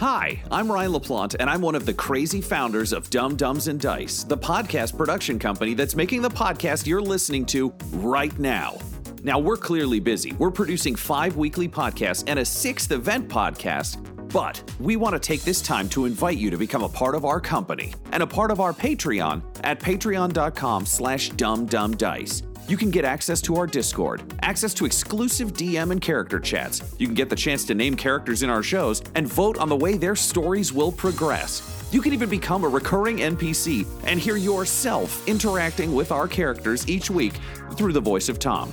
Hi, I'm Ryan LaPlante, and I'm one of the crazy founders of Dumb Dumbs and Dice, the podcast production company that's making the podcast you're listening to right now. Now, we're clearly busy. We're producing five weekly podcasts and a sixth event podcast, but we want to take this time to invite you to become a part of our company and a part of our Patreon at patreon.com slash dumbdumbdice. You can get access to our Discord, access to exclusive DM and character chats. You can get the chance to name characters in our shows and vote on the way their stories will progress. You can even become a recurring NPC and hear yourself interacting with our characters each week through the voice of Tom.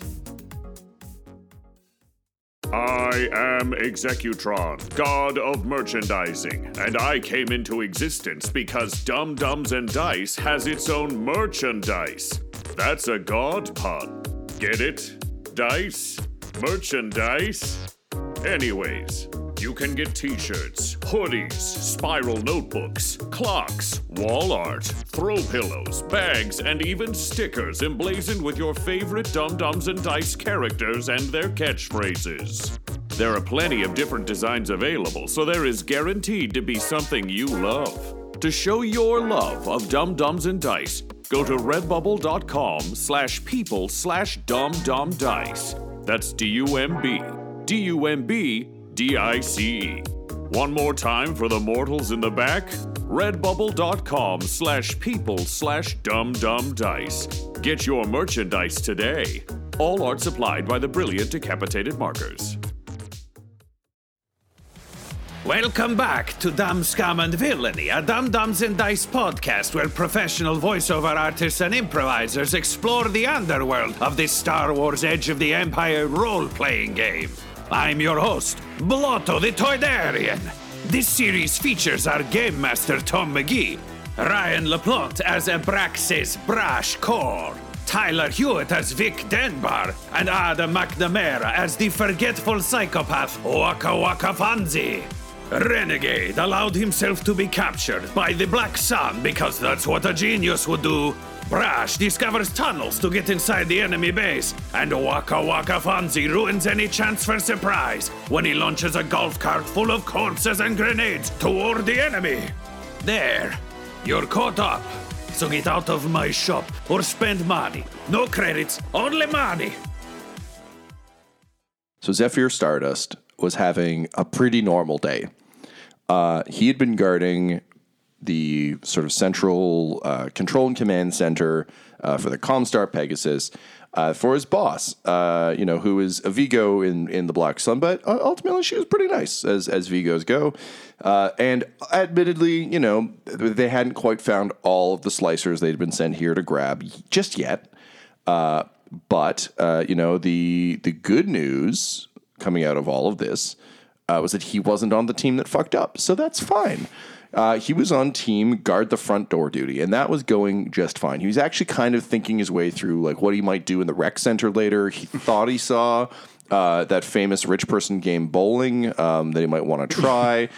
Am Executron, god of merchandising, and I came into existence because Dumb Dumbs and Dice has its own merchandise. That's a god pun. Get it? Dice? Merchandise? Anyways, you can get t shirts, hoodies, spiral notebooks, clocks, wall art, throw pillows, bags, and even stickers emblazoned with your favorite Dumb Dumbs and Dice characters and their catchphrases. There are plenty of different designs available, so there is guaranteed to be something you love. To show your love of Dumb Dumbs and Dice, go to redbubble.com slash people slash dum dum dice. That's D-U-M-B. D-U-M-B D-I-C-E. One more time for the mortals in the back. Redbubble.com slash people slash dumbdumbdice. Get your merchandise today. All art supplied by the brilliant decapitated markers. Welcome back to Dumb Scum and Villainy, a Dumb Dumbs and Dice podcast where professional voiceover artists and improvisers explore the underworld of this Star Wars Edge of the Empire role playing game. I'm your host, Blotto the Toydarian. This series features our game master Tom McGee, Ryan LaPlante as Abraxes Brash Korr, Tyler Hewitt as Vic Denbar, and Adam McNamara as the forgetful psychopath Wakka Wakka Fonzie. Renegade allowed himself to be captured by the Black Sun because that's what a genius would do. Brash discovers tunnels to get inside the enemy base, and Wakka Wakka Fonzie ruins any chance for surprise when he launches a golf cart full of corpses and grenades toward the enemy. There, you're caught up. So get out of my shop or spend money. No credits, only money. So Zephyr Stardust was having a pretty normal day. Uh, he had been guarding the sort of central uh, control and command center uh, for the Comstar Pegasus uh, for his boss, uh, you know, who is a Vigo in, in the Black Sun, but uh, ultimately she was pretty nice as as Vigos go. And admittedly, you know, they hadn't quite found all of the slicers they'd been sent here to grab just yet. But you know, the the good news coming out of all of this uh, was that he wasn't on the team that fucked up, so that's fine. Uh, he was on team guard the front door duty, and that was going just fine. He was actually kind of thinking his way through like what he might do in the rec center later. He thought he saw uh, that famous rich person game bowling um, that he might want to try.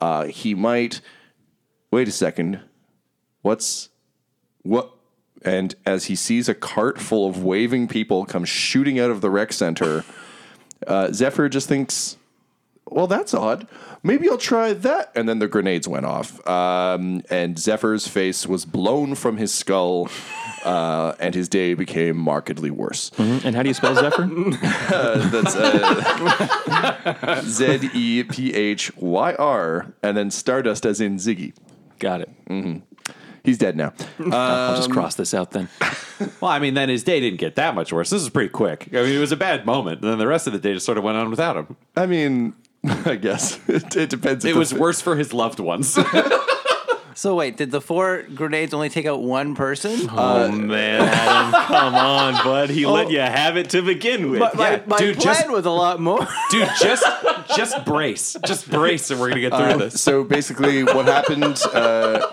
Uh, he might wait a second. What's what? And as he sees a cart full of waving people come shooting out of the rec center, uh, Zephyr just thinks, well, that's odd. Maybe I'll try that. And then the grenades went off. Um, and Zephyr's face was blown from his skull, uh, and his day became markedly worse. And how do you spell Zephyr? Uh, that's uh, Z E P H Y R, and then Stardust as in Ziggy. Got it. He's dead now. I'll just cross this out then. Well, I mean, then his day didn't get that much worse. This is pretty quick. I mean, it was a bad moment. And then the rest of the day just sort of went on without him. I mean, I guess it, it depends. if It the- was worse for his loved ones. So wait, did the four grenades only take out one person? oh man, Adam, come on, bud. He let you have it to begin with. But my, yeah, my dude, plan just- was a lot more. Dude, just just brace. Just brace and we're going to get through this. So basically, what happened? Uh,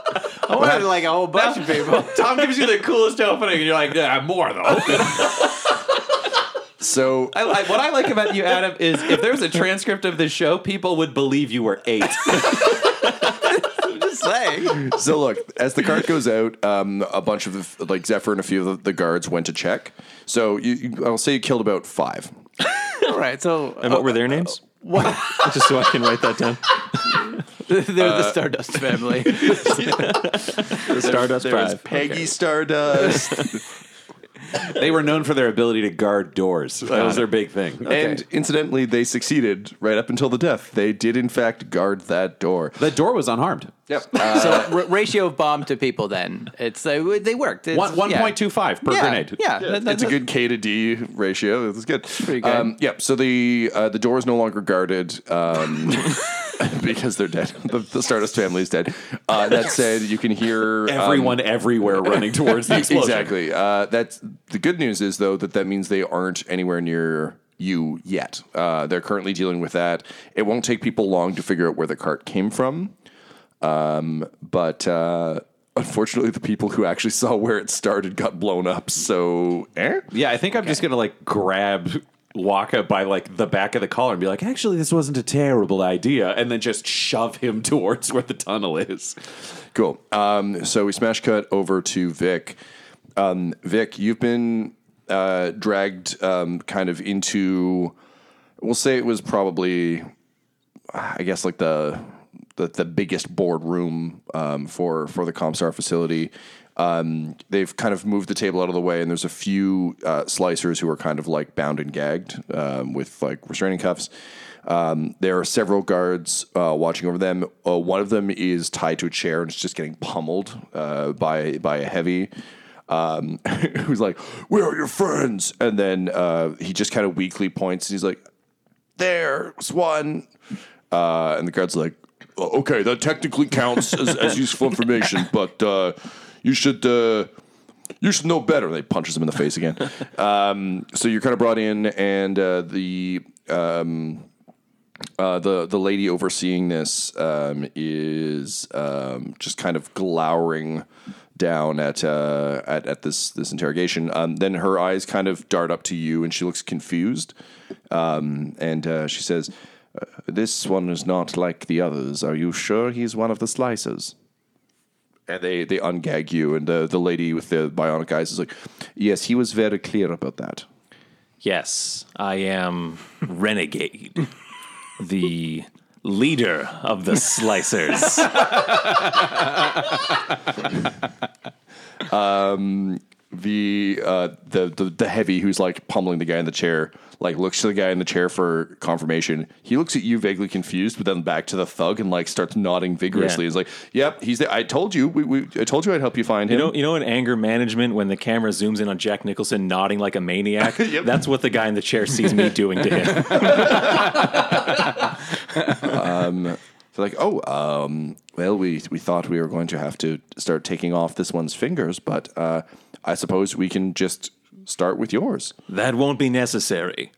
I wanted like a whole bunch of people. Tom gives you the coolest opening, and you're like, yeah, more though. So I, I, what I like about you, Adam, is if there was a transcript of this show, people would believe you were eight. Just saying. so look, as the cart goes out, um, a bunch of the, like Zephyr and a few of the, the guards went to check. So you, you, I'll say you killed about five. All right, so and what were their uh, names? Uh, just so I can write that down. they're the uh, Stardust family. The Stardust There was Five. Peggy Stardust. they were known for their ability to guard doors. That was their big thing. And incidentally, they succeeded right up until the death. They did, in fact, guard that door. the door was unharmed. Yep. so r- ratio of bomb to people, then it's uh, they worked. It's, One one yeah. point two five per Yeah, grenade. Yeah, that- it's that's a good K to D ratio. It's good. Pretty good. Um, yep. So the uh, the door is no longer guarded um, because they're dead. The, the Stardust family is dead. Uh, that said, you can hear um, Everyone everywhere running towards the explosion. Exactly. Uh, that's the good news is though that that means they aren't anywhere near you yet. Uh, they're currently dealing with that. It won't take people long to figure out where the cart came from. Um, but uh, unfortunately, the people who actually saw where it started got blown up. So, eh? Yeah, I think I'm just gonna like grab Wakka by like the back of the collar and be like, actually, this wasn't a terrible idea, and then just shove him towards where the tunnel is. Cool. Um, so we smash cut over to Vic. Um, Vic, you've been uh, dragged um, kind of into. We'll say it was probably, I guess, like the the, the biggest boardroom um, for for the Comstar facility. Um, they've kind of moved the table out of the way, and there's a few uh, slicers who are kind of like bound and gagged um, with like restraining cuffs. Um, there are several guards uh, watching over them. Uh, one of them is tied to a chair and is just getting pummeled uh, by by a heavy. Um, who's like, "Where are your friends?" And then uh, he just kind of weakly points, and he's like, "There's one." Uh, and the guard's like, "Oh, "Okay, that technically counts as, as useful information, but uh, you should." Uh, you should know better. They punches him in the face again. Um, so you're kind of brought in, and uh, the um, uh, the the lady overseeing this um, is um, just kind of glowering down at uh, at, at this this interrogation. Um, then her eyes kind of dart up to you, and she looks confused. Um, and uh, she says, uh, "This one is not like the others. Are you sure he's one of the slicers?" And they they ungag you, and the the lady with the bionic eyes is like, "Yes, he was very clear about that." Yes, I am Renegade, the leader of the Slicers. Um, the uh the, the the heavy who's like pummeling the guy in the chair like looks to the guy in the chair for confirmation. He looks at you vaguely confused but then back to the thug and like starts nodding vigorously. Yeah. he's like yep he's there i told you we, we i told you i'd help you find You him. know, you know, in anger management, when the camera zooms in on Jack Nicholson nodding like a maniac, that's what the guy in the chair sees me doing to him. they're like oh um well we we thought we were going to have to start taking off this one's fingers but uh i suppose we can just start with yours That won't be necessary.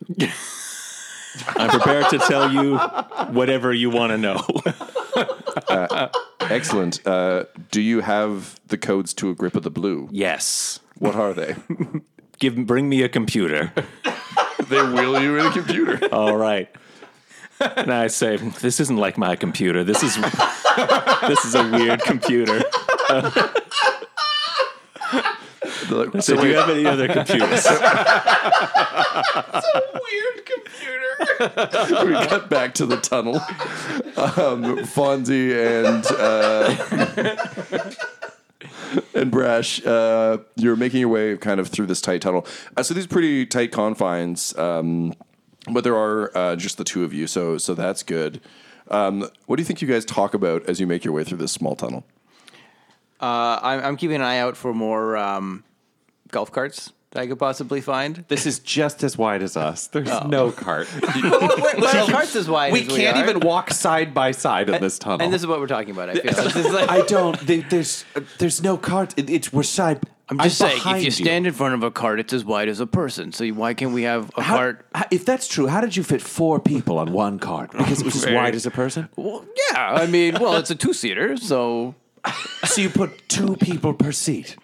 I'm prepared to tell you whatever you want to know. excellent uh do you have the codes to a grip of the blue yes, what are they give, bring me a computer. they wheel you in a computer All right. And I say, this isn't like my computer. This is this is a weird computer. They're like, So do you have any other computers? It's a weird computer. we got back to the tunnel. Um, Fonzie and uh, and Brash, uh, you're making your way kind of through this tight tunnel. Uh, so these are pretty tight confines, um, but there are uh, just the two of you, so so that's good. Um, what do you think you guys talk about as you make your way through this small tunnel? Uh, I'm, I'm keeping an eye out for more um, golf carts that I could possibly find. This is just as wide as us. There's no cart. well, carts as wide we as can't are. even walk side by side in this tunnel. And this is what we're talking about. I feel. This is like- I don't. there- There's uh, there's no cart. It, it's we're side. I'm just saying, if behind you stand in front of a cart, it's as wide as a person. So why can't we have a How- cart? how- if that's true, how did you fit four people on one cart? Because it was as Very- wide as a person. Well, yeah. I mean, well, it's a two-seater, so So you put two people per seat.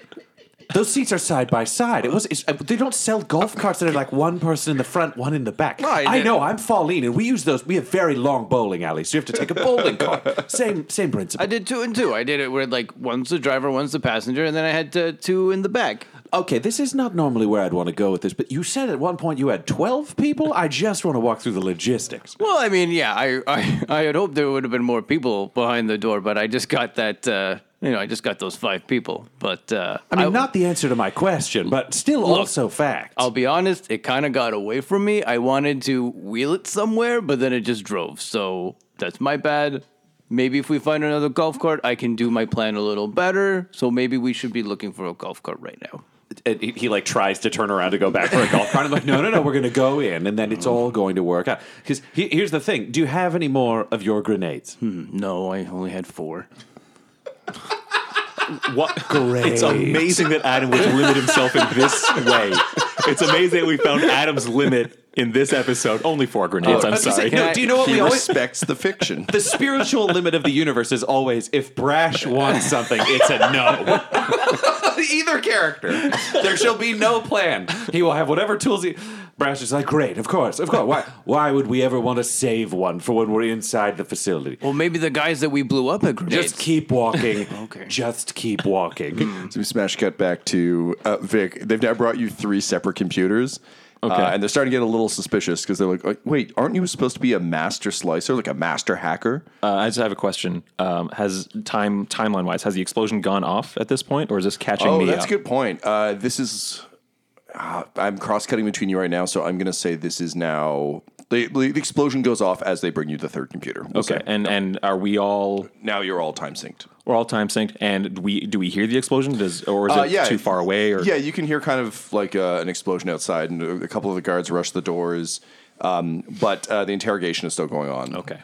Those seats are side by side. It was. It's, uh, they don't sell golf carts that are like one person in the front, one in the back. I I know. I'm Pauline, and we use those. We have very long bowling alleys, so you have to take a bowling cart. Same same principle. I did two and two. I did it where like one's the driver, one's the passenger, and then I had uh, two in the back. Okay, this is not normally where I'd want to go with this, but you said at one point you had 12 people? I just want to walk through the logistics. Well, I mean, yeah, I I, I had hoped there would have been more people behind the door, but I just got that. Uh, you know, I just got those five people. But uh, I mean, not the answer to my question, but still also fact. I'll be honest, it kind of got away from me. I wanted to wheel it somewhere, but then it just drove. So that's my bad. Maybe if we find another golf cart, I can do my plan a little better. So maybe we should be looking for a golf cart right now. And he, he, like tries to turn around to go back for a golf cart. I'm like, no, no, no, we're going to go in, and then it's oh. all going to work out. Because he, here's the thing: Do you have any more of your grenades? Hmm, no, I only had four. What? Great. It's amazing that Adam would limit himself in this way. It's amazing that we found Adam's limit in this episode. Only four grenades. I'm I was gonna sorry. say, no, do you know what he we always? respects the fiction. The spiritual limit of the universe is always if Brash wants something, it's a no. Either character. There shall be no plan. He will have whatever tools he. Brash is like, great, of course, of course. Why, why would we ever want to save one for when we're inside the facility? Well, maybe the guys that we blew up at grenades. Just keep walking. Okay. Just keep walking. So we smash cut back to uh, Vic. They've now brought you three separate computers. Okay. Uh, and they're starting to get a little suspicious because they're like, "Uh, wait, aren't you supposed to be a master slicer, like a master hacker? Uh, I just have a question. Um, has time timeline wise has the explosion gone off at this point, or is this catching Oh, me that's up? a good point. Uh, this is. Uh, I'm cross cutting between you right now, so I'm going to say this is now. The, the explosion goes off as they bring you the third computer. We'll Okay, say. and and are we all now you're all time synced. we're all time synced? And do we do we hear the explosion? Does or is Uh, it yeah. too far away? Or Yeah, you can hear kind of like uh, an explosion outside, and a a couple of the guards rush the doors. Um, but uh, the interrogation is still going on. Okay.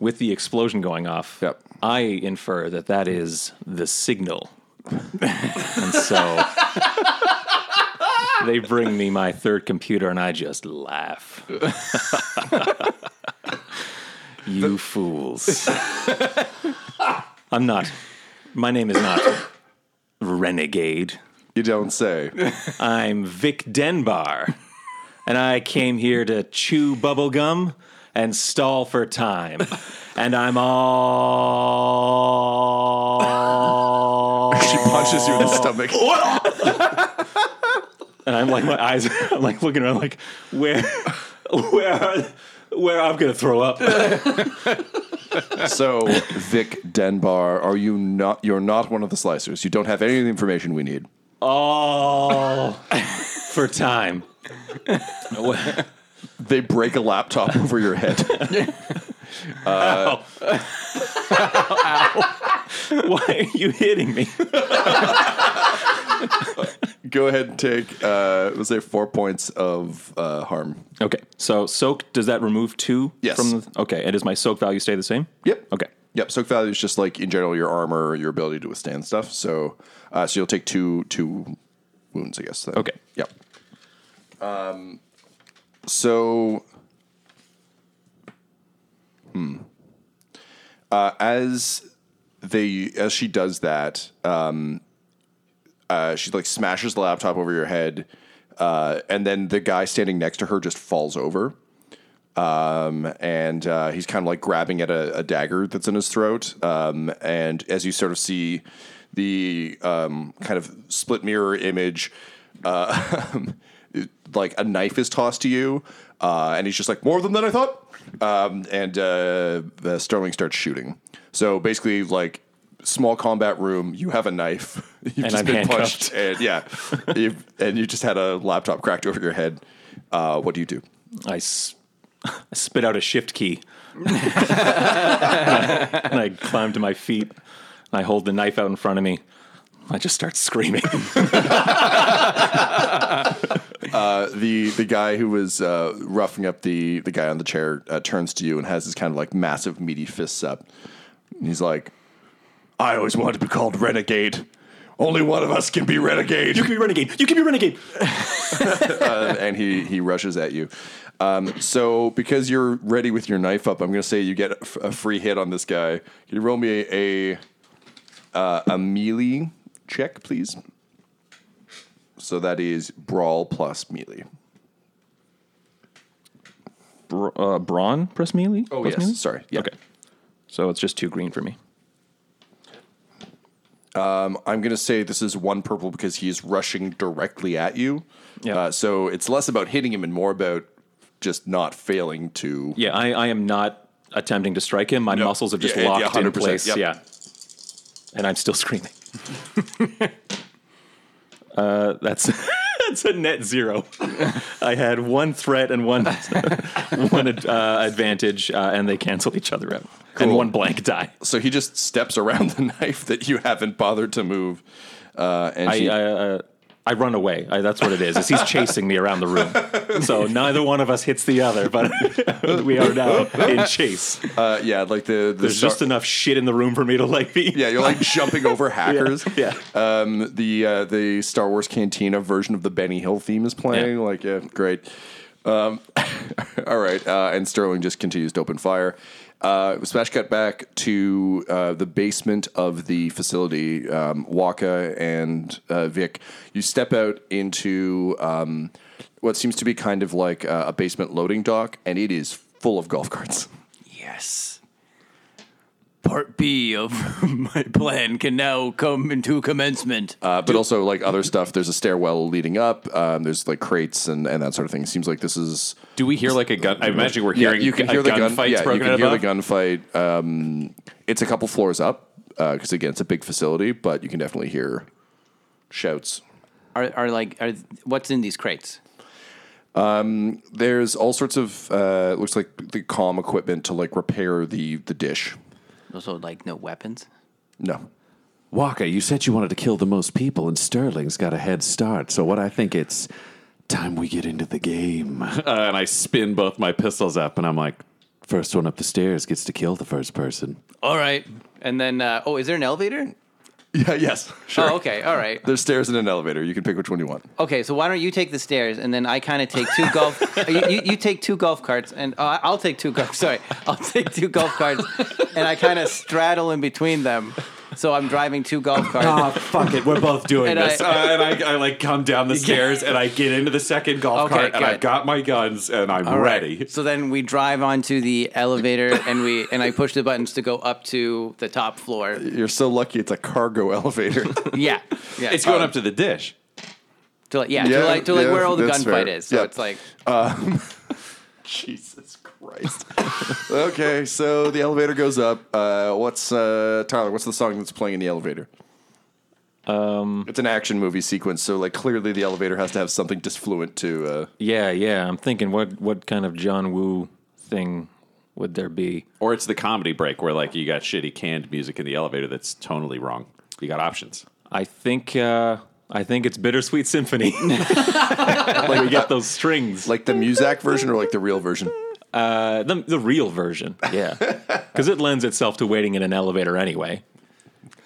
With the explosion going off, Yep. I infer that that is the signal. and so they bring me my third computer and I just laugh. you fools. I'm not. My name is not Renegade. You don't say. I'm Vic Denbar, and I came here to chew bubble gum and stall for time. And I'm all. she punches you in the stomach. And I'm like, my eyes, I'm like looking around, like, where, where, are, where I'm gonna throw up. So, Vic Denbar, are you not? You're not one of the slicers. You don't have any of the information we need. All for time. They break a laptop over your head. Ow! Why are you hitting me? Go ahead and take, uh, let's say, four points of uh, harm. Okay, so soak does that remove two? Yes. From the, okay, and does my soak value stay the same? Yep. Okay. Yep. Soak value is just like in general your armor, your ability to withstand stuff. So, uh, so you'll take two two wounds, I guess. then. Okay. Yep. Um. So. Hmm. Uh, as they as she does that, um, uh, she like smashes the laptop over your head, uh, and then the guy standing next to her just falls over um, and uh, he's kind of like grabbing at a, a dagger that's in his throat. Um, and as you sort of see the um, kind of split mirror image, uh, like a knife is tossed to you, uh, and he's just like more of them than I thought. Um, and uh, uh, Sterling starts shooting. So basically, like small combat room, you have a knife, you've And just I'm been handcuffed. punched, and yeah, you've, and you just had a laptop cracked over your head. Uh, what do you do? I, s- I spit out a shift key. and I climb to my feet. And I hold the knife out in front of me. I just start screaming. Uh, the the guy who was uh, roughing up the the guy on the chair uh, turns to you and has his kind of like massive meaty fists up. And he's like, "I always wanted to be called renegade. Only one of us can be renegade." you can be renegade. You can be renegade. Uh, and he he rushes at you. Um, so because you're ready with your knife up, I'm going to say you get a, f- a free hit on this guy. Can you roll me a a, uh, a melee check, please? So that is brawl plus melee. Br- uh, brawn plus melee. Oh plus yes, melee? sorry. Yeah. Okay. So it's just two green for me. I'm going to say this is one purple because he is rushing directly at you. Yeah. Uh, so it's less about hitting him and more about just not failing to. Yeah, I, I am not attempting to strike him. My No. muscles have just Yeah, yeah, locked in 100%, place. yep. Yeah. And I'm still screaming. uh, that's that's a net zero. I had one threat and one one uh, advantage, uh, and they cancel each other out. And one blank die. So he just steps around the knife that you haven't bothered to move. Uh, and I he, I, uh, I run away. I, that's what it is. Is he's chasing me around the room. So neither one of us hits the other, but we are now in chase. uh, yeah, like the, the There's star- just enough shit in the room for me to like be. yeah, you're like jumping over hackers. yeah. Um, the uh, the Star Wars Cantina version of the Benny Hill theme is playing. Yeah. Like, yeah, great. Um, all right, uh, and Sterling just continues to open fire. Uh, smash cut back to uh, the basement of the facility. Um, Wakka and uh, Vic, you step out into um, what seems to be kind of like a basement loading dock, and it is full of golf carts. Yes. Part B of my plan can now come into commencement. Uh, but also like other stuff. There's a stairwell leading up. Um, there's like crates and, and that sort of thing. It Seems like this is Do we hear like a gun? I imagine we're yeah. hearing You can a hear the gun. gunfights Yeah, you can hear the gunfight. Um, it's a couple floors up because again, it's a big facility, but you can definitely hear shouts. Are, are like are what's in these crates? Um, There's all sorts of uh, looks like the comm equipment to like repair the the dish. Also, like no weapons. No, Walker, you said you wanted to kill the most people, and Sterling's got a head start. So what I think it's time we get into the game. Uh, and I spin both my pistols up, and I'm like, first one up the stairs gets to kill the first person. All right. And then, uh, oh, is there an elevator? Yeah, yes, sure. Oh, okay. All right. There's stairs and an elevator. You can pick which one you want. Okay, so why don't you take the stairs and then I kind of take two golf. you, you, you take two golf carts and uh, I'll take two golf. Sorry, I'll take two golf carts and I kind of straddle in between them. So I'm driving two golf carts. Oh fuck it, we're both doing And this. I- Uh, and I, I like come down the stairs and I get into the second golf Okay, cart and. I've got my guns and I'm All right. ready. So then we drive onto the elevator and we and I push the buttons to go up to the top floor. You're so lucky. It's a cargo elevator. Yeah, yeah. It's going up to the um, dish. to like, yeah, Yeah, to like to like yeah, where all the that's gunfight fair. is. So Yeah. it's like um, Jesus Christ. okay, so the elevator goes up. Uh, what's uh, Tyler? What's the song that's playing in the elevator? Um, it's an action movie sequence, so like clearly the elevator has to have something disfluent to. Uh, Yeah, yeah. I'm thinking what what kind of John Woo thing would there be? Or it's the comedy break where like you got shitty canned music in the elevator that's tonally wrong. You got options. I think uh, I think it's Bittersweet Symphony. like we get those strings. like the Muzak version or like the real version? Uh, the the real version, yeah, because it lends itself to waiting in an elevator anyway,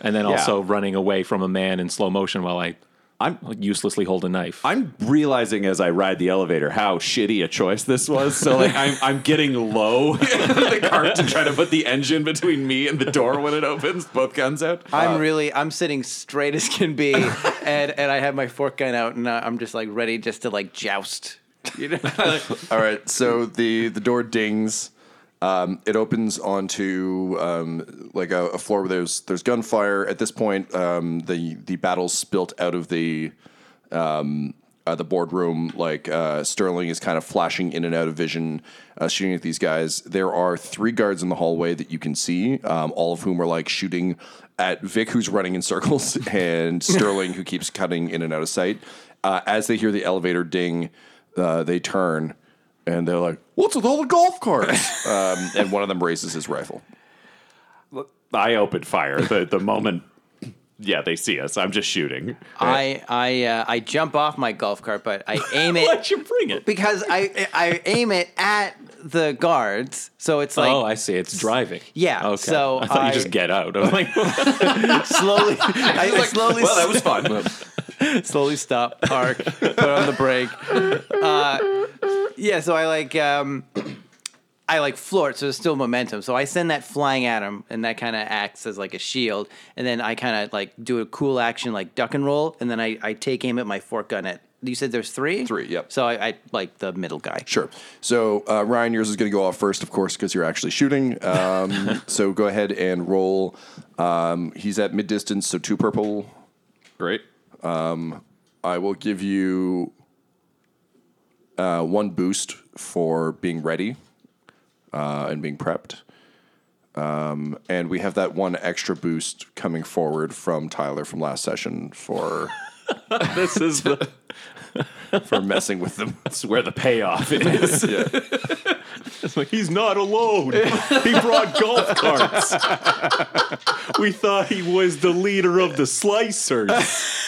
and then also running away from a man in slow motion while I I'm uselessly hold a knife. I'm realizing as I ride the elevator how shitty a choice this was. So like I'm I'm getting low in the cart to try to put the engine between me and the door when it opens, both guns out. I'm really I'm sitting straight as can be, and and I have my fork gun out, and uh, I'm just like ready just to like joust. You know, All right, so the the door dings. Um, it opens onto um, like a, a floor where there's there's gunfire. At this point, um, the the battle's spilt out of the um, uh, the boardroom. Like uh, Sterling is kind of flashing in and out of vision, uh, shooting at these guys. There are three guards in the hallway that you can see, um, all of whom are like shooting at Vic, who's running in circles, and Sterling, who keeps cutting in and out of sight. Uh, as they hear the elevator ding, uh, they turn and they're like, "What's with all the golf carts?" um, and one of them raises his rifle. I opened fire the the moment Yeah, they see us. I'm just shooting. I I uh, I jump off my golf cart, but I aim it Why'd you bring it? because I I aim it at the guards. So it's like oh, I see. It's driving. Yeah, Okay. so I thought I- you just get out. I'm like, slowly. I slowly Well, that was fun. slowly stop, park, put on the brake. Uh, yeah, so I like um, I like floor it, so there's still momentum. So I send that flying at him, and that kind of acts as like a shield. And then I kind of like do a cool action like duck and roll, and then I, I take aim at my fork gun at. You said there's three. Three, yep. So I, I like the middle guy. Sure. So uh, Ryan, yours is going to go off first, of course, because you're actually shooting. Um, so go ahead and roll. Um, he's at mid distance, so two purple. Great. I will give you uh, one boost for being ready uh, and being prepped. Um, and we have that one extra boost coming forward from Tyler from last session for this is the, for messing with them. That's where the payoff is. it's like he's not alone. He brought golf carts. we thought he was the leader of the slicers.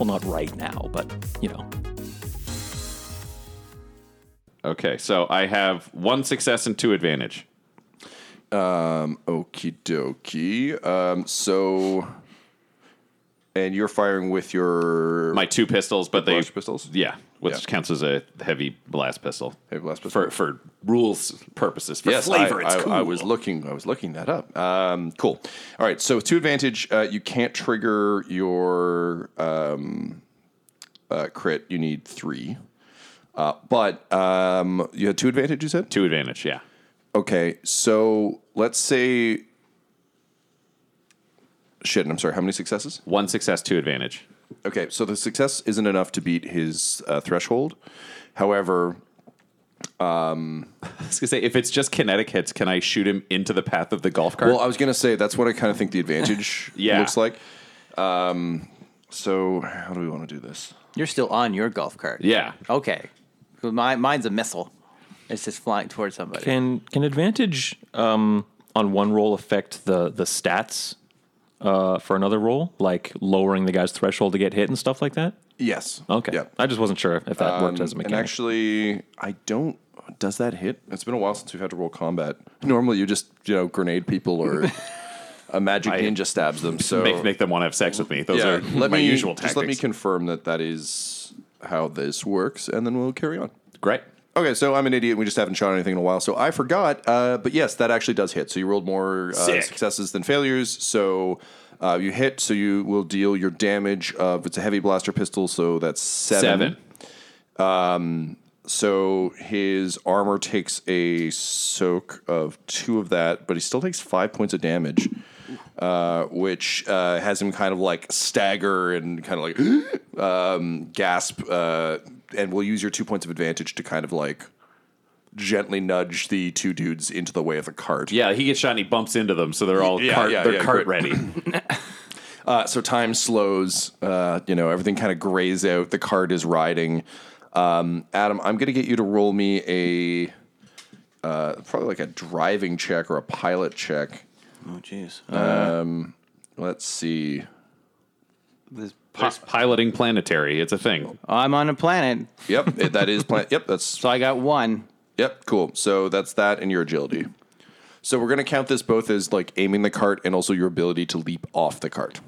Well, not right now, but you know. Okay, so I have one success and two advantage. Um, okie dokie. Um, so, and you're firing with your My two pistols, but they Blast pistols? Yeah, which Yeah. counts as a heavy blast pistol. Heavy blast pistol? for for rules purposes. For yes, flavor, I, it's I- cool. I was looking. I was looking that up. Um, cool. All right. So to advantage, uh, you can't trigger your um, uh, crit. You need three. Uh, but um, you had two advantage. You said two advantage. Yeah. Okay. So let's say. Shit. I'm sorry. How many successes? One success, two advantage. Okay, so the success isn't enough to beat his uh, threshold. However, um, I was gonna say if it's just kinetic hits, can I shoot him into the path of the golf cart? well, I was going to say that's what I kind of think the advantage Yeah. looks like. Um, so how do we want to do this? You're still on your golf cart. yeah. Okay. Well, My, mine's a missile. It's just flying towards somebody. Can can advantage um, on one roll affect the the stats uh, for another role, like lowering the guy's threshold to get hit and stuff like that? Yes. Okay, Yeah. I just wasn't sure if that worked as a Um, mechanic. and actually, I don't. Does that hit? It's been a while since we've had to roll combat. Normally, you just you know grenade people or a magic ninja stabs them. So Make make them want to have sex with me. Those yeah, are let my me usual just tactics. let me confirm that that is how this works, and then we'll carry on. Great. Okay, so I'm an idiot. We just haven't shot anything in a while, so I forgot. Uh, but yes, that actually does hit. So you rolled more uh, Sick. successes than failures. So uh, you hit. So you will deal your damage of it's a heavy blaster pistol. So that's seven. Seven. So his armor takes a soak of two of that, but he still takes five points of damage, uh, which uh, has him kind of like stagger and kind of like um, gasp. Uh, and we'll use your two points of advantage to kind of like gently nudge the two dudes into the way of the cart. Yeah, he gets shot and he bumps into them, so they're all Yeah, cart, yeah, they're yeah, cart ready. Uh, so time slows. Uh, you know, everything kind of grays out. The cart is riding. Um, Adam, I'm going to get you to roll me a uh, probably like a driving check or a pilot check. oh, jeez. Let's see. This There's piloting planetary. It's a thing. I'm on a planet, Yep, it- that is planet. Yep, that's so I got one. yep. Cool. So that's that and your agility. So we're going to count this both as like aiming the cart and also your ability to leap off the cart.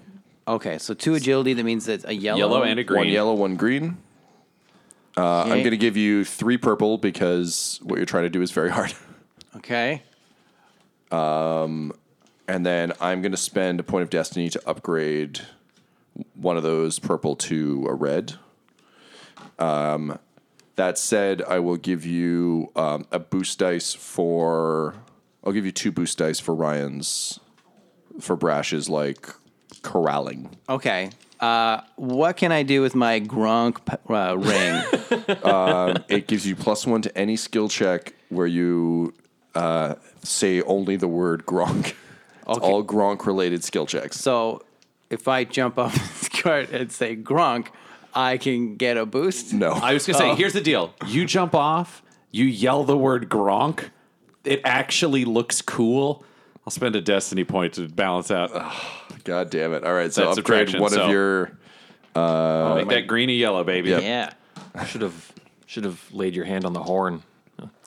Okay, so two agility. That means it's a yellow. Yellow and a green. One yellow, one green. Uh, I'm Okay. going to give you three purple because what you're trying to do is very hard. Okay. Um and then I'm going to spend a point of destiny to upgrade one of those purple to a red. Um, that said, I will give you um, a boost dice for. I'll give you two boost dice for Ryan's. For Brash's, like corralling. Okay. Uh, what can I do with my Gronk uh, ring? It gives you plus one to any skill check where you uh, say only the word Gronk. It's Okay. all Gronk related skill checks. so if I jump off this cart and say Gronk, I can get a boost. No. I was gonna say, oh. here's the deal: you jump off, you yell the word Gronk. It actually looks cool. I'll spend a destiny point to balance out. God damn it. All right. So That's upgrade subtraction, one so- of your. Uh, make that greeny yellow, baby. Yep. Yeah. Should have should have laid your hand on the horn.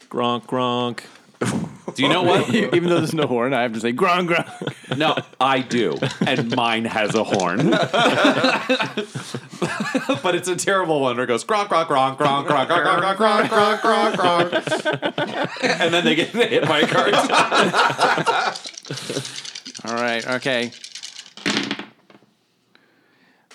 Gronk, gronk. Do you know what? Even though there's no horn, I have to say Gronk, Gronk. No, I do, and mine has a horn. but it's a terrible one where it goes gronk, gronk, gronk, gronk, gronk, gronk, gronk, gronk, gronk, gronk, gronk, and then they get hit by a cart. All right. Okay.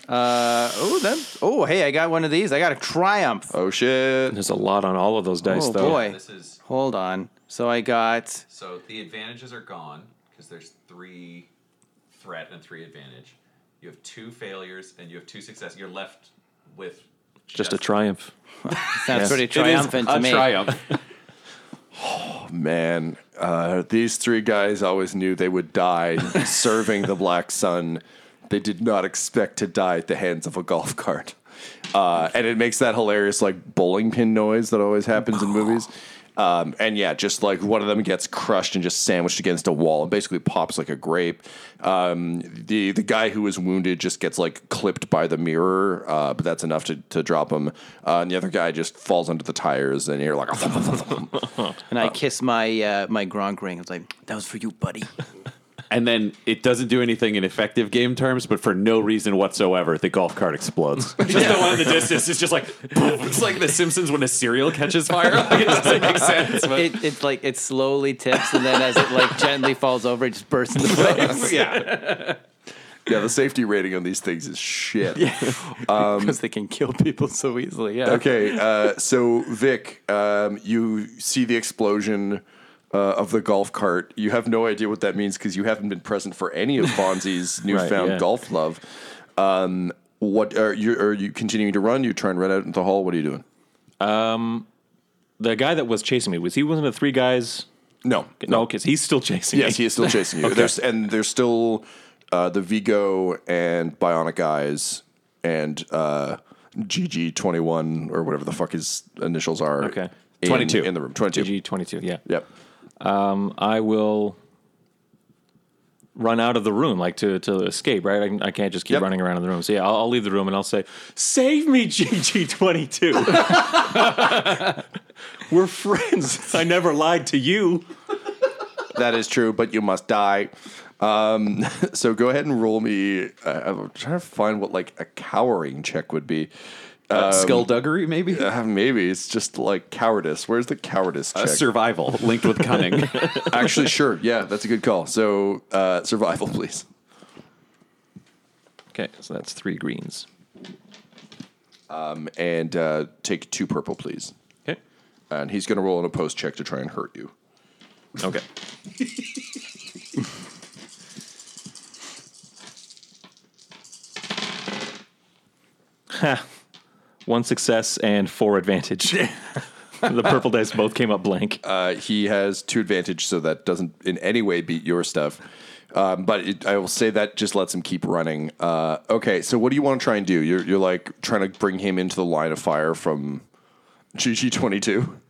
Uh oh, then oh hey, I got one of these. I got a triumph. Oh, shit. There's a lot on all of those dice, Oh though. boy. This is Hold on. So I got so the advantages are gone because there's three threat and three advantage. You have two failures and you have two successes. You're left with Just a triumph. sounds pretty It is triumphant a to me. triumph. Oh man, uh, these three guys always knew they would die serving the Black Sun. They did not expect to die at the hands of a golf cart. Uh, and it makes that hilarious, like, bowling pin noise that always happens in movies. Um, and yeah, just like one of them gets crushed and just sandwiched against a wall and basically pops like a grape. Um, the the guy who was wounded just gets like clipped by the mirror, uh, but that's enough to, to drop him. Uh, and the other guy just falls under the tires, and you're like, And I kiss my uh, my Gronk ring. I was like, that was for you, buddy. And then it doesn't do anything in effective game terms, but for no reason whatsoever, the golf cart explodes. just the one in the distance is just like, boom. it's like The Simpsons when a cereal catches fire. Like, it doesn't make sense. But It, it's like it slowly tips, and then as it like gently falls over, it just bursts into flames yeah, yeah, the safety rating on these things is shit. because they can kill people so easily. Yeah. Okay, uh, so Vic, um, you see the explosion uh, of the golf cart. You have no idea what that means because you haven't been present for any of Fonzie's newfound yeah. golf love. Um, what are you? Are you continuing to run? You try and run out into the hall. What are you doing? The guy that was chasing me was he one of the three guys? No, No, because he's still chasing Yes, me. he is still chasing you. There's and there's still uh, the Vigo and Bionic Eyes and uh, GG twenty one or whatever the fuck his initials are. Okay. in- 22. in the room. Twenty two. GG twenty two. Yeah. Yep. I will run out of the room, like to to escape. Right. I, can- I can't just keep Yep. running around in the room. So yeah, I'll, I'll leave the room and I'll say, "Save me, GG twenty two. We're friends. I never lied to you." That is true, but you must die. Um, so go ahead and roll me. Uh, I'm trying to find what like a cowering check would be. Skullduggery maybe. Uh, maybe it's just like cowardice. Where's the cowardice Uh, survival linked with cunning. Actually, sure. Yeah, that's a good call. So uh, survival, please. Okay, so that's three greens. Um, And uh, take two purple, please. Okay. And he's going to roll on a post check to try and hurt you. Okay. Ha. One success and four advantage. the purple dice both came up blank. Uh, he has two advantage, so that doesn't in any way beat your stuff. Um, but it, I will say that just lets him keep running. Uh, okay, so what do you want to try and do? You're, you're like trying to bring him into the line of fire from GG22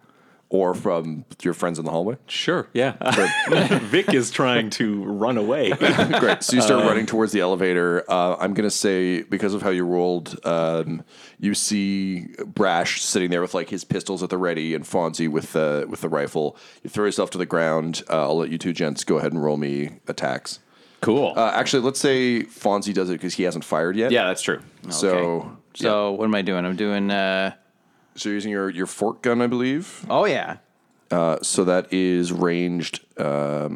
or from your friends in the hallway? Sure, yeah. Vic is trying to run away. Great. So you start running towards the elevator. Uh, I'm going to say, because of how you rolled, um, you see Brash sitting there with like his pistols at the ready and Fonzie with the with the rifle. You throw yourself to the ground. Uh, I'll let you two gents go ahead and roll me attacks. cool. Uh, actually, let's say Fonzie does it because he hasn't fired yet. yeah, that's true. So, Okay. So what am I doing? I'm doing. So you're using your, your fork gun, I believe. Oh yeah. Uh, so that is ranged. I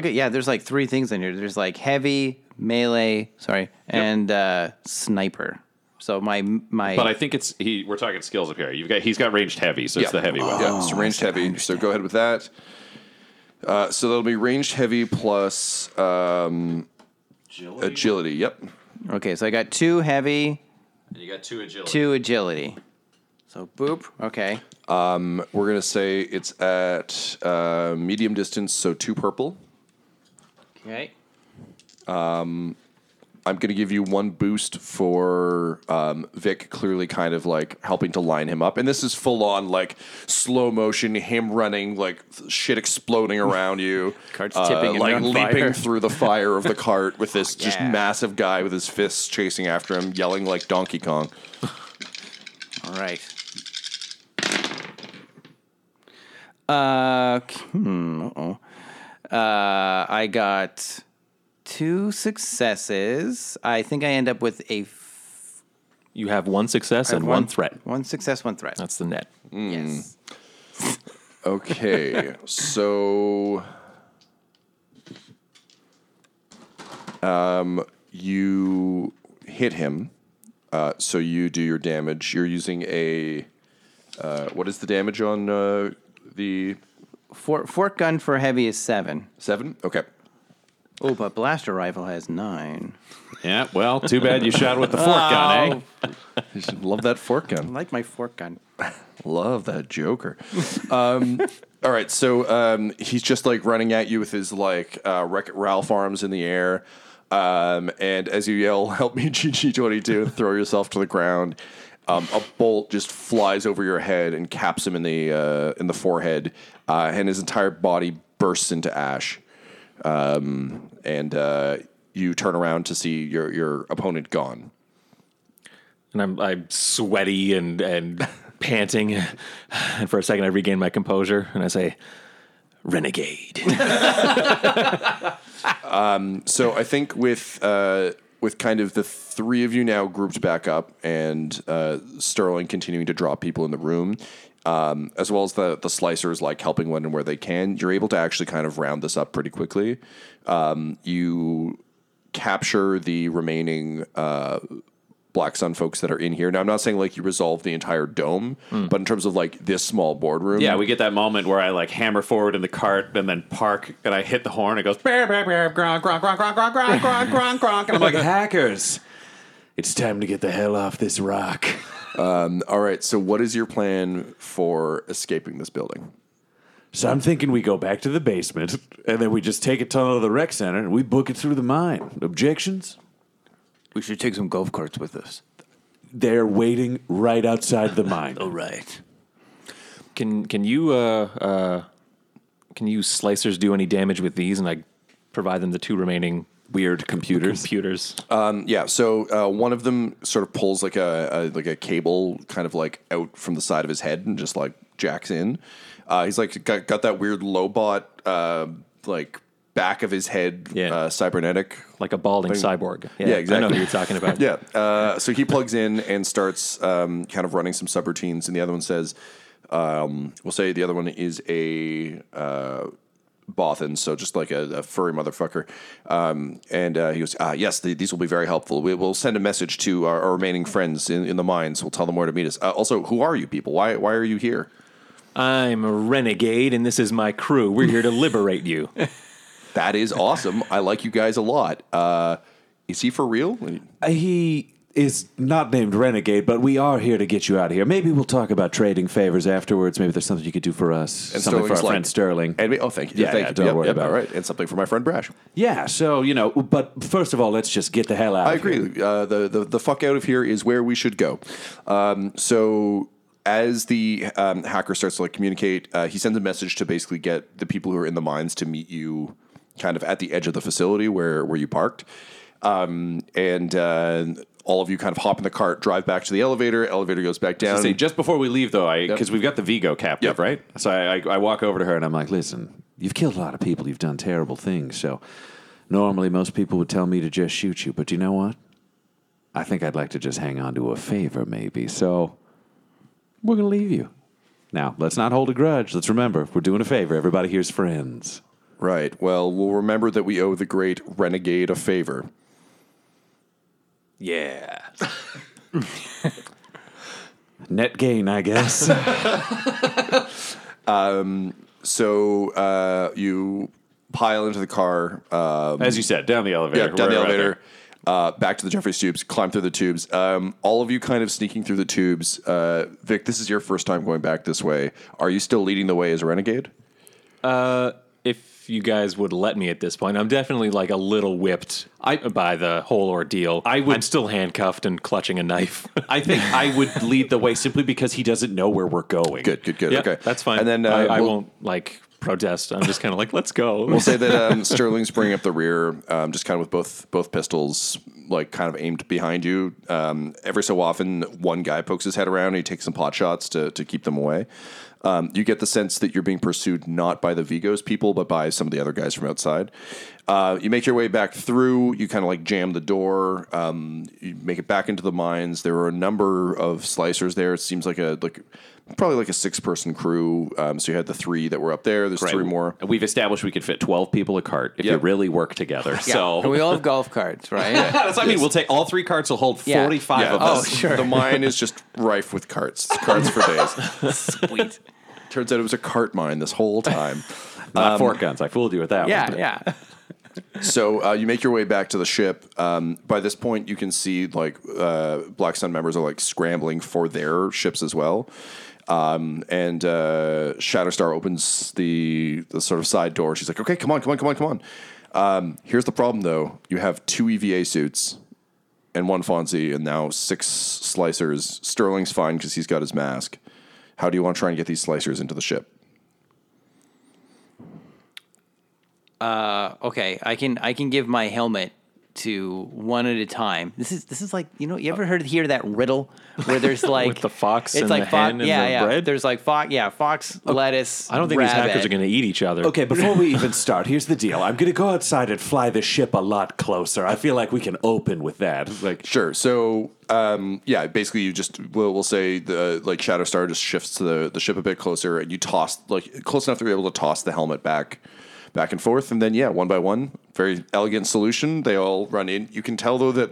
got yeah. There's like three things in here. There's like heavy, melee, sorry, and uh sniper. So my my. But I think it's he. We're talking skills up here. You've got he's got ranged heavy, so it's the heavy one. Yeah, so ranged heavy. So go ahead with that. Uh, so that'll be ranged heavy plus um, Agility. Yep. Okay, so I got two heavy, And you got two agility. two agility. So boop. Okay. We're gonna say it's at uh, medium distance, so two purple. Okay. I'm going to give you one boost for um, Vic, clearly kind of like helping to line him up. And this is full on like slow motion, him running, like shit exploding around you. Cart's uh, tipping and like on leaping fire. through the fire of the cart with this just yeah. massive guy with his fists chasing after him, yelling like Donkey Kong. All right. Uh, hmm, uh-oh. Uh, I got two successes. I think I end up with a f- You have one success and one, threat. One success, one threat. That's the net. yes. Okay, so um, you hit him. Uh, so you do your damage. You're using a uh, what is the damage on uh, the For, fork gun for heavy is seven. seven? Okay. Oh, but blaster rifle has nine. Yeah, well, too bad you shot with the fork gun, eh? Love that fork I gun. like my fork gun. Love that Joker. um, all right, so um, he's just like running at you with his like uh, Wreck-It Ralph arms in the air. Um, and as you yell, "Help me, GG22!" and throw yourself to the ground, um, a bolt just flies over your head and caps him in the uh, in the forehead, uh, and his entire body bursts into ash. Um, and uh, you turn around to see your your opponent gone. And I'm I'm sweaty and and panting. And for a second, I regain my composure and I say, "Renegade." So I think with uh, with kind of the three of you now grouped back up, and uh, Sterling continuing to drop people in the room, um, as well as the the slicers like helping when and where they can, you're able to actually kind of round this up pretty quickly. Um, you capture the remaining. Uh, Black Sun folks that are in here. Now, I'm not saying like you resolve the entire dome, hmm. but in terms of like this small boardroom, Yeah, we get that moment where I like hammer forward in the cart and then park and I hit the horn. It goes "Brr, brr, brr, gronk, gronk, gronk, gronk, gronk, gronk, gronk, gronk, gronk," and I'm like, hackers, it's time to get the hell off this rock. Um, all right. So, what is your plan for escaping this building? So I'm thinking we go back to the basement and then we just take a tunnel to the rec center and we book it through the mine. Objections? We should take some golf carts with us. They're waiting right outside the mine. All right. Can can you uh, uh, can you slicers do any damage with these? And I provide them the two remaining Weird computers. computers. Yeah, so uh, one of them sort of pulls like a, a like a cable, kind of like out from the side of his head, and just like jacks in. Uh, he's like got, got that weird lobot, uh, like back of his head, Yeah. uh, cybernetic. like a balding Thing. cyborg. Yeah, I know exactly. who you're talking about. Yeah, uh, so he plugs in and starts um, kind of running some subroutines, and the other one says, um, "We'll say the other one is a." Uh, Bothan, so just like a, a furry motherfucker. Um, and uh, he goes, ah, yes, the, these will be very helpful. We will send a message to our, our remaining friends in, in the mines. We'll tell them where to meet us. Uh, also, who are you people? Why, why are you here? I'm a renegade, and this is my crew. We're here to liberate you. That is awesome. I like you guys a lot. Uh, is he for real? Uh, He is not named Renegade, but we are here to get you out of here. Maybe we'll talk about trading favors afterwards. Maybe there's something you could do for us. And something for our like- friend Sterling. And we, oh, thank you. Yeah, thank yeah, you. don't Yep, worry yep, about all it. And something for my friend Brash. yeah, so, you know, but first of all, let's just get the hell out I of here. agree. Uh, the, the the fuck out of here is where we should go. Um, so as the um, hacker starts to like communicate, uh, he sends a message to basically get the people who are in the mines to meet you, kind of at the edge of the facility where where you parked, um, and. Uh, all of you kind of hop in the cart, drive back to the elevator. Elevator goes back down. Say, just before we leave, though, I because we've got the Vigo captive, Yep. right? So I, I, I walk over to her and I'm like, "Listen, you've killed a lot of people. You've done terrible things. So normally, most people would tell me to just shoot you, but you know what? I think I'd like to just hang on to a favor, maybe. So we're gonna leave you. Now, let's not hold a grudge. Let's remember, we're doing a favor. Everybody here's friends. Right. Well, we'll remember that we owe the great renegade a favor. Yeah. Net gain, I guess. So uh, you pile into the car. Um, As you said, down the elevator. yeah, down the We're right elevator. Uh, back to the Jefferies tubes, climb through the tubes. Um, all of you kind of sneaking through the tubes. Uh, Vic, this is your first time going back this way. Are you still leading the way as a renegade? If you guys would let me at this point, I'm definitely like a little whipped I- by the whole ordeal. I would- I'm still handcuffed and clutching a knife. I think I would lead the way simply because he doesn't know where we're going. Good, good, good. yeah, okay, that's fine. And then uh, I, I we'll- won't like protest. I'm just kind of like, let's go. We'll say that um, Sterling's bringing up the rear, um, just kind of with both both pistols, like kind of aimed behind you. Um, every so often, one guy pokes his head around and he takes some pot shots to to keep them away. Um, you get the sense that you're being pursued not by the Vigos people, but by some of the other guys from outside. Uh, you make your way back through. You kind of like jam the door. Um, you make it back into the mines. There are a number of slicers there. It seems like a like probably like a six person crew. Um, so you had the three that were up there. There's Right. three more. We've established we could fit 12 people a cart if you Yep. really work together. Yeah. So And we all have golf carts, right? that's what I mean. We'll take all three carts will hold Yeah. 45 Yeah. of Oh, us. sure. The mine is just rife with carts. It's carts for days. Sweet. Turns out it was a cart mine this whole time. Not four guns. I fooled you with that Yeah, one. yeah. So uh, you make your way back to the ship. Um, by this point, you can see like uh, Black Sun members are like scrambling for their ships as well. Um, and uh, Shatterstar opens the the sort of side door. She's like, "Okay, come on, come on, come on, come on." Um, here's the problem, though. You have two EVA suits and one Fonzie, and now six slicers. Sterling's fine because he's got his mask. How do you want to try and get these slicers into the ship? Uh, okay, I can I can give my helmet to one at a time. This is this is like you know you ever heard hear that riddle where there's like with the fox it's and like the fo- hen and yeah the yeah bread? there's like fox yeah fox lettuce I don't think these hackers are going to eat each other. Okay, before we even start, here's the deal. I'm going to go outside and fly the ship a lot closer. I feel like we can open with that. Like, Sure. So, um, yeah, basically, you just we'll, we'll say the like Shadow Star just shifts the, the ship a bit closer, and you toss like close enough to you're able to toss the helmet back, back and forth, and then yeah, one by one, very elegant solution. They all run in. You can tell though that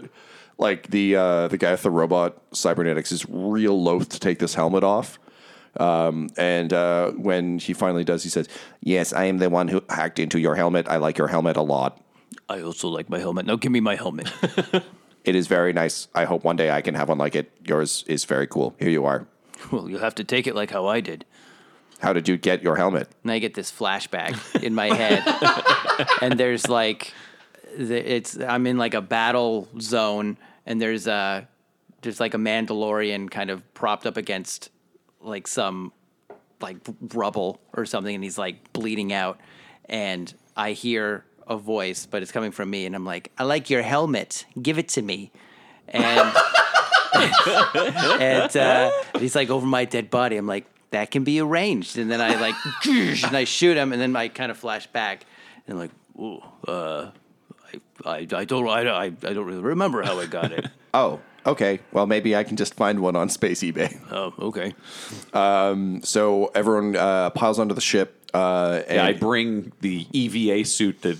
like the uh, the guy with the robot cybernetics is real loath to take this helmet off. Um, and uh, when he finally does, he says, "Yes, I am the one who hacked into your helmet. I like your helmet a lot." I also like my helmet. Now give me my helmet. It is very nice. I hope one day I can have one like it. Yours is very cool. Here you are. well, you'll have to take it like how I did. How did you get your helmet? And I get this flashback in my head, and there's like, it's I'm in like a battle zone, and there's a there's like a Mandalorian kind of propped up against like some like rubble or something, and he's like bleeding out, and I hear a voice, but it's coming from me, and I'm like, I like your helmet, give it to me, and. and uh, he's like over my dead body. I'm like, that can be arranged. And then I like, and I shoot him, and then I kind of flash back, and like, ooh, uh, I, I, I don't, I, I, I don't really remember how I got it. Oh, okay. Well, maybe I can just find one on Space eBay. oh, okay. So everyone uh, piles onto the ship. Uh, and yeah, I bring the EVA suit that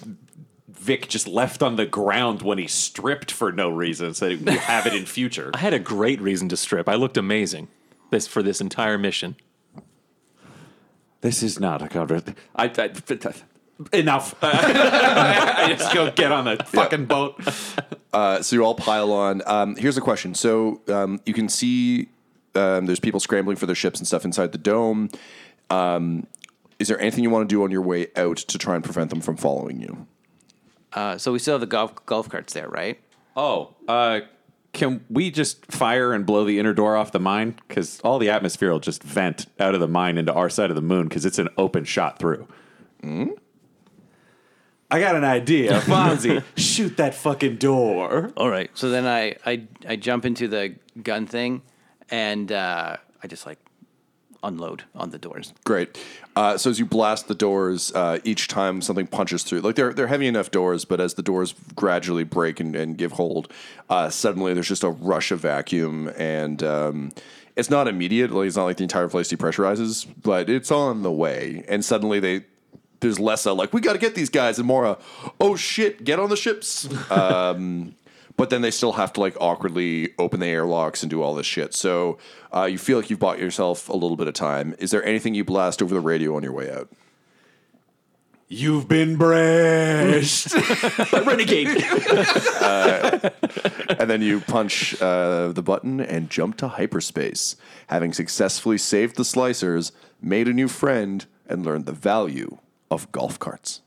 Vic just left on the ground when he stripped for no reason, so that we have it in future. I had a great reason to strip. I looked amazing this for this entire mission. This is not a conversation. I, I, enough. I just go get on the fucking boat. Uh, so you all pile on. Um, here's a question. So um, you can see um, there's people scrambling for their ships and stuff inside the dome. Um, is there anything you want to do on your way out to try and prevent them from following you? Uh, so we still have the golf golf carts there, right? Oh, uh, can we just fire and blow the inner door off the mine? Because all the atmosphere will just vent out of the mine into our side of the moon because it's an open shot through. I got an idea. Fonzie, shoot that fucking door. All right. So then I, I, I jump into the gun thing, and uh, I just like unload on the doors. Great. Uh, so as you blast the doors, uh, each time something punches through, like they're they're heavy enough doors, but as the doors gradually break and, and give hold, uh, suddenly there's just a rush of vacuum, and um, it's not immediate. Like it's not like the entire place depressurizes, but it's on the way. And suddenly they there's less a like we got to get these guys, and more a oh shit, get on the ships. um, but then they still have to like awkwardly open the airlocks and do all this shit. So uh, you feel like you've bought yourself a little bit of time. Is there anything you blast over the radio on your way out? You've been brushed. Renegade. and then you punch uh, the button and jump to hyperspace, having successfully saved the slicers, made a new friend, and learned the value of golf carts.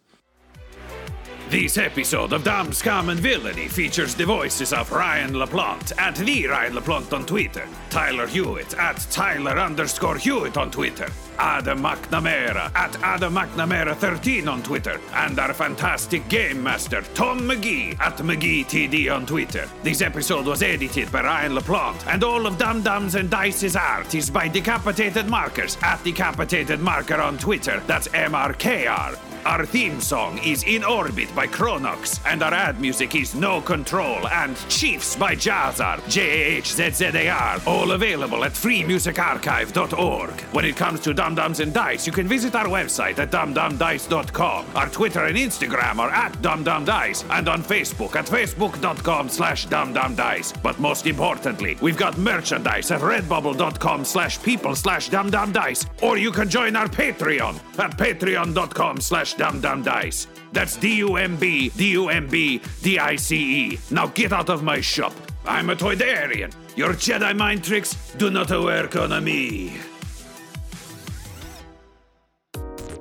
This episode of Dumb Scum and Villainy features the voices of Ryan LaPlante at the Ryan LaPlante on Twitter, Tyler Hewitt at Tyler underscore Hewitt on Twitter, Adam McNamara at Adam McNamara 13 on Twitter, and our fantastic game master Tom McGee at McGeeTD on Twitter. This episode was edited by Ryan LaPlante, and all of Dumb Dumbs and Dice's art is by Decapitated Markers at Decapitated Marker on Twitter. That's MRKR. Our theme song is In Orbit by Chronox, and our ad music is No Control and Chiefs by Jahzzar, J-A-H-Z-Z-A-R, all available at freemusicarchive.org. When it comes to Dumb Dumbs and Dice, you can visit our website at dumbdumbdice.com. Our Twitter and Instagram are at dumbdumbdice, and on Facebook at facebook.com slash dumbdumbdice. But most importantly, we've got merchandise at redbubble.com slash people slash dumbdumbdice, or you can join our Patreon at patreon.com slash That's D-U-M-B, D-U-M-B, D-I-C-E. Now get out of my shop. I'm a Toydarian. Your Jedi mind tricks do not work on me.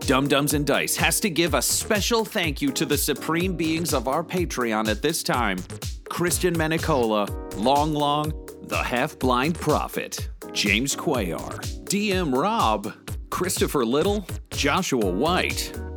Dumb Dumbs and Dice has to give a special thank you to the supreme beings of our Patreon at this time Christian Menicola, Long Long, The Half Blind Prophet, James Cuellar, DM Rob, Christopher Little, Joshua White,